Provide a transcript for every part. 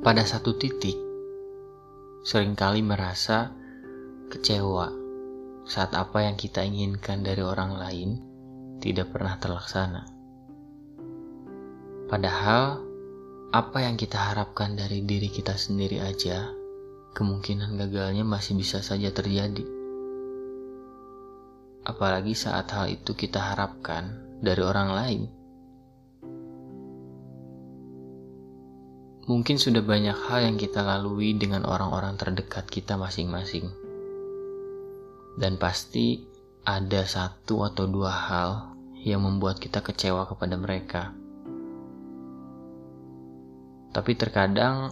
pada satu titik, sering kali merasa kecewa saat apa yang kita inginkan dari orang lain tidak pernah terlaksana. Padahal, apa yang kita harapkan dari diri kita sendiri aja, kemungkinan gagalnya masih bisa saja terjadi. Apalagi saat hal itu kita harapkan dari orang lain. Mungkin sudah banyak hal yang kita lalui dengan orang-orang terdekat kita masing-masing. Dan pasti ada satu atau dua hal yang membuat kita kecewa kepada mereka. Tapi terkadang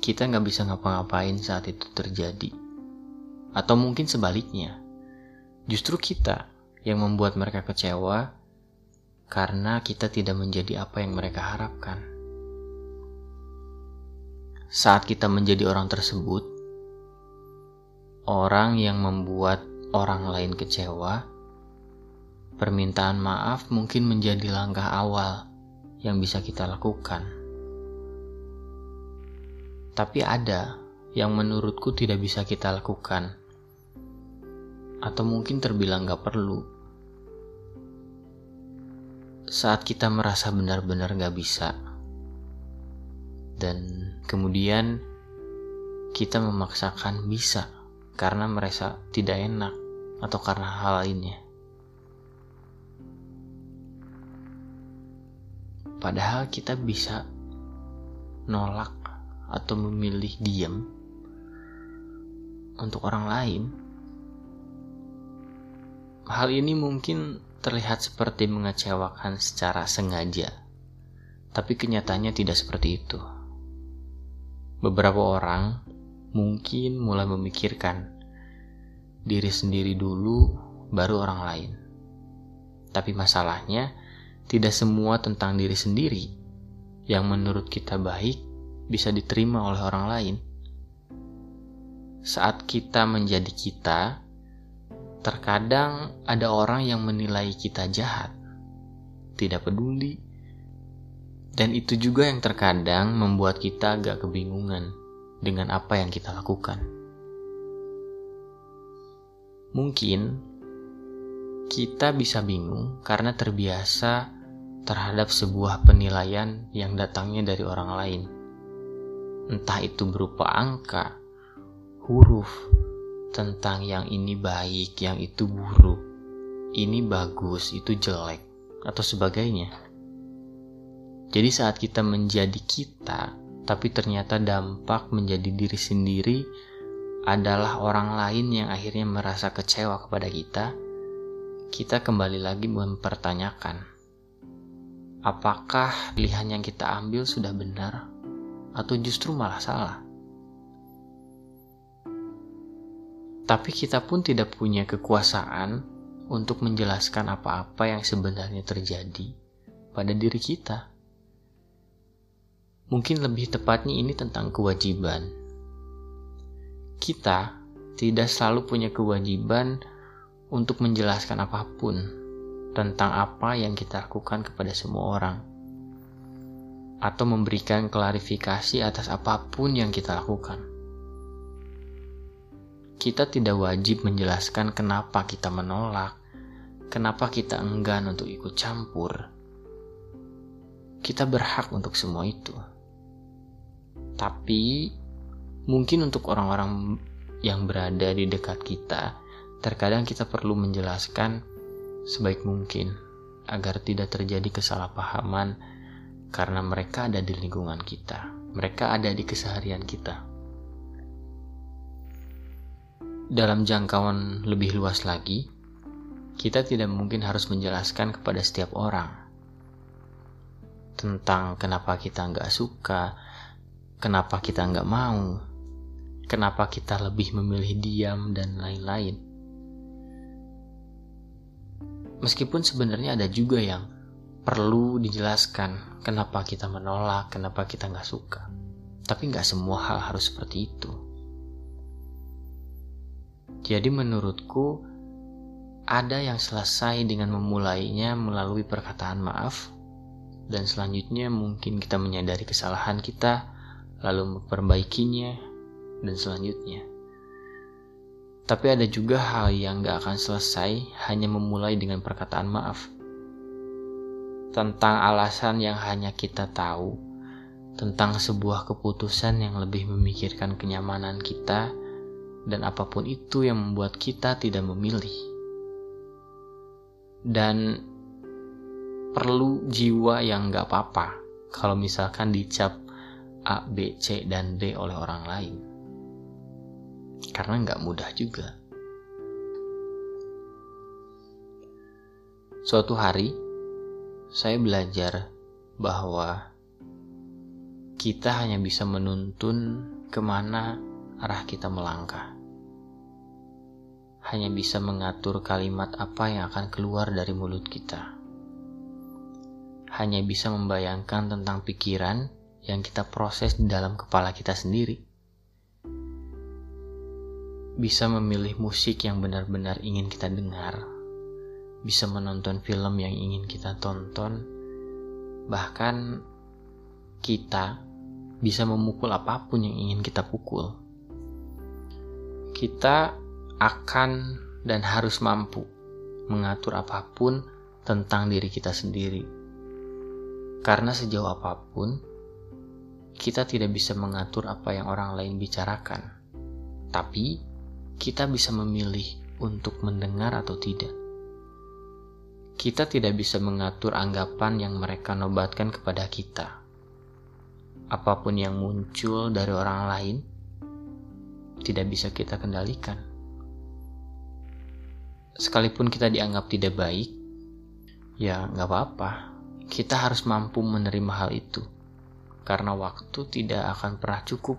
kita nggak bisa ngapa-ngapain saat itu terjadi. Atau mungkin sebaliknya, justru kita yang membuat mereka kecewa karena kita tidak menjadi apa yang mereka harapkan saat kita menjadi orang tersebut, orang yang membuat orang lain kecewa, permintaan maaf mungkin menjadi langkah awal yang bisa kita lakukan. Tapi ada yang menurutku tidak bisa kita lakukan, atau mungkin terbilang gak perlu. Saat kita merasa benar-benar gak bisa, dan kemudian kita memaksakan bisa karena merasa tidak enak atau karena hal lainnya. Padahal kita bisa nolak atau memilih diam untuk orang lain. Hal ini mungkin terlihat seperti mengecewakan secara sengaja, tapi kenyataannya tidak seperti itu. Beberapa orang mungkin mulai memikirkan diri sendiri dulu, baru orang lain. Tapi masalahnya, tidak semua tentang diri sendiri yang menurut kita baik bisa diterima oleh orang lain. Saat kita menjadi kita, terkadang ada orang yang menilai kita jahat, tidak peduli, dan itu juga yang terkadang membuat kita agak kebingungan dengan apa yang kita lakukan. Mungkin kita bisa bingung karena terbiasa terhadap sebuah penilaian yang datangnya dari orang lain. Entah itu berupa angka, huruf, tentang yang ini baik, yang itu buruk, ini bagus, itu jelek, atau sebagainya. Jadi saat kita menjadi kita, tapi ternyata dampak menjadi diri sendiri adalah orang lain yang akhirnya merasa kecewa kepada kita, kita kembali lagi mempertanyakan, apakah pilihan yang kita ambil sudah benar atau justru malah salah? Tapi kita pun tidak punya kekuasaan untuk menjelaskan apa-apa yang sebenarnya terjadi pada diri kita. Mungkin lebih tepatnya ini tentang kewajiban. Kita tidak selalu punya kewajiban untuk menjelaskan apa pun tentang apa yang kita lakukan kepada semua orang, atau memberikan klarifikasi atas apa pun yang kita lakukan. Kita tidak wajib menjelaskan kenapa kita menolak, kenapa kita enggan untuk ikut campur. Kita berhak untuk semua itu. Tapi mungkin untuk orang-orang yang berada di dekat kita, terkadang kita perlu menjelaskan sebaik mungkin agar tidak terjadi kesalahpahaman karena mereka ada di lingkungan kita. Mereka ada di keseharian kita. Dalam jangkauan lebih luas lagi, kita tidak mungkin harus menjelaskan kepada setiap orang tentang kenapa kita nggak suka, kenapa kita nggak mau, kenapa kita lebih memilih diam, dan lain-lain. Meskipun sebenarnya ada juga yang perlu dijelaskan kenapa kita menolak, kenapa kita nggak suka. Tapi nggak semua hal harus seperti itu. Jadi menurutku ada yang selesai dengan memulainya melalui perkataan maaf dan selanjutnya mungkin kita menyadari kesalahan kita lalu memperbaikinya, dan selanjutnya. Tapi ada juga hal yang gak akan selesai hanya memulai dengan perkataan maaf. Tentang alasan yang hanya kita tahu, tentang sebuah keputusan yang lebih memikirkan kenyamanan kita, dan apa pun itu yang membuat kita tidak memilih. Dan perlu jiwa yang gak apa-apa kalau misalkan dicap A, B, C, dan D oleh orang lain. Karena nggak mudah juga. Suatu hari, saya belajar bahwa kita hanya bisa menuntun ke mana arah kita melangkah. Hanya bisa mengatur kalimat apa yang akan keluar dari mulut kita. Hanya bisa membayangkan tentang pikiran yang kita proses di dalam kepala kita sendiri. Bisa memilih musik yang benar-benar ingin kita dengar, bisa menonton film yang ingin kita tonton, bahkan kita bisa memukul apa pun yang ingin kita pukul. Kita akan dan harus mampu mengatur apa pun tentang diri kita sendiri. Karena sejauh apa pun, kita tidak bisa mengatur apa yang orang lain bicarakan, tapi kita bisa memilih untuk mendengar atau tidak. Kita tidak bisa mengatur anggapan yang mereka nobatkan kepada kita. Apa pun yang muncul dari orang lain tidak bisa kita kendalikan. Sekalipun kita dianggap tidak baik, ya nggak apa-apa. Kita harus mampu menerima hal itu karena waktu tidak akan pernah cukup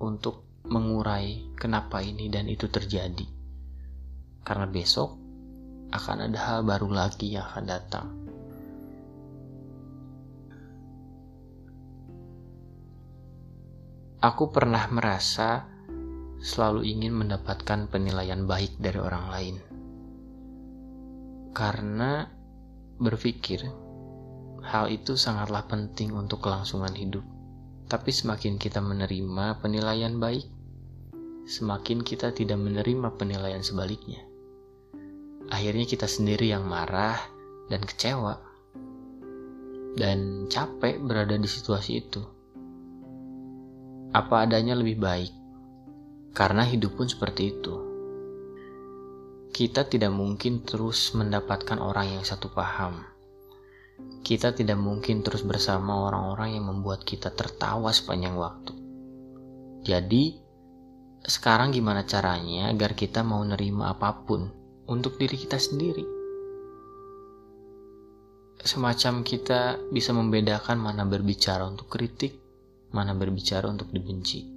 untuk mengurai kenapa ini dan itu terjadi. Karena besok akan ada hal baru lagi yang akan datang. Aku pernah merasa selalu ingin mendapatkan penilaian baik dari orang lain. Karena berpikir Hal itu sangatlah penting untuk kelangsungan hidup. Tapi semakin kita menerima penilaian baik, semakin kita tidak menerima penilaian sebaliknya. Akhirnya kita sendiri yang marah dan kecewa dan capek berada di situasi itu. Apa adanya lebih baik, karena hidup pun seperti itu. Kita tidak mungkin terus mendapatkan orang yang satu paham kita tidak mungkin terus bersama orang-orang yang membuat kita tertawa sepanjang waktu. Jadi, sekarang gimana caranya agar kita mau nerima apa pun untuk diri kita sendiri? Semacam kita bisa membedakan mana berbicara untuk kritik, mana berbicara untuk dibenci.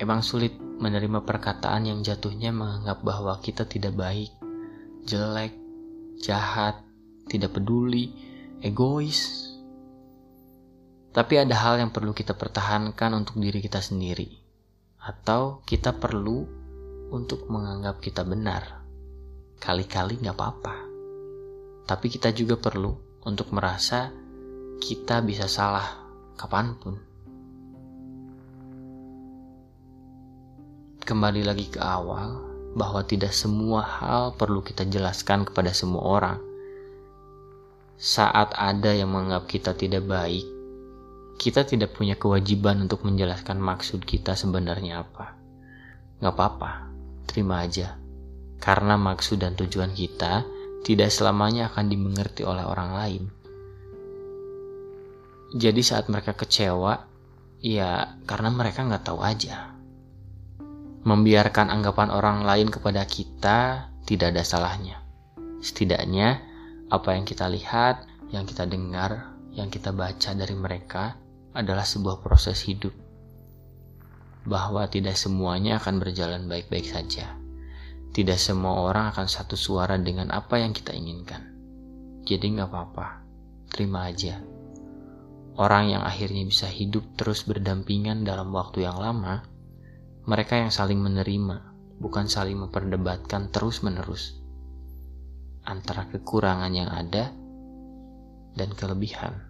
Emang sulit menerima perkataan yang jatuhnya menganggap bahwa kita tidak baik, jelek, jahat, tidak peduli, egois. Tapi ada hal yang perlu kita pertahankan untuk diri kita sendiri, atau kita perlu untuk menganggap kita benar. Kali-kali nggak apa-apa, tapi kita juga perlu untuk merasa kita bisa salah kapan pun. Kembali lagi ke awal, bahwa tidak semua hal perlu kita jelaskan kepada semua orang saat ada yang menganggap kita tidak baik, kita tidak punya kewajiban untuk menjelaskan maksud kita sebenarnya apa. Gak apa-apa, terima aja. Karena maksud dan tujuan kita tidak selamanya akan dimengerti oleh orang lain. Jadi saat mereka kecewa, ya karena mereka nggak tahu aja. Membiarkan anggapan orang lain kepada kita tidak ada salahnya. Setidaknya apa yang kita lihat, yang kita dengar, yang kita baca dari mereka adalah sebuah proses hidup. Bahwa tidak semuanya akan berjalan baik-baik saja. Tidak semua orang akan satu suara dengan apa yang kita inginkan. Jadi nggak apa-apa, terima aja. Orang yang akhirnya bisa hidup terus berdampingan dalam waktu yang lama, mereka yang saling menerima, bukan saling memperdebatkan terus-menerus antara kekurangan yang ada dan kelebihan.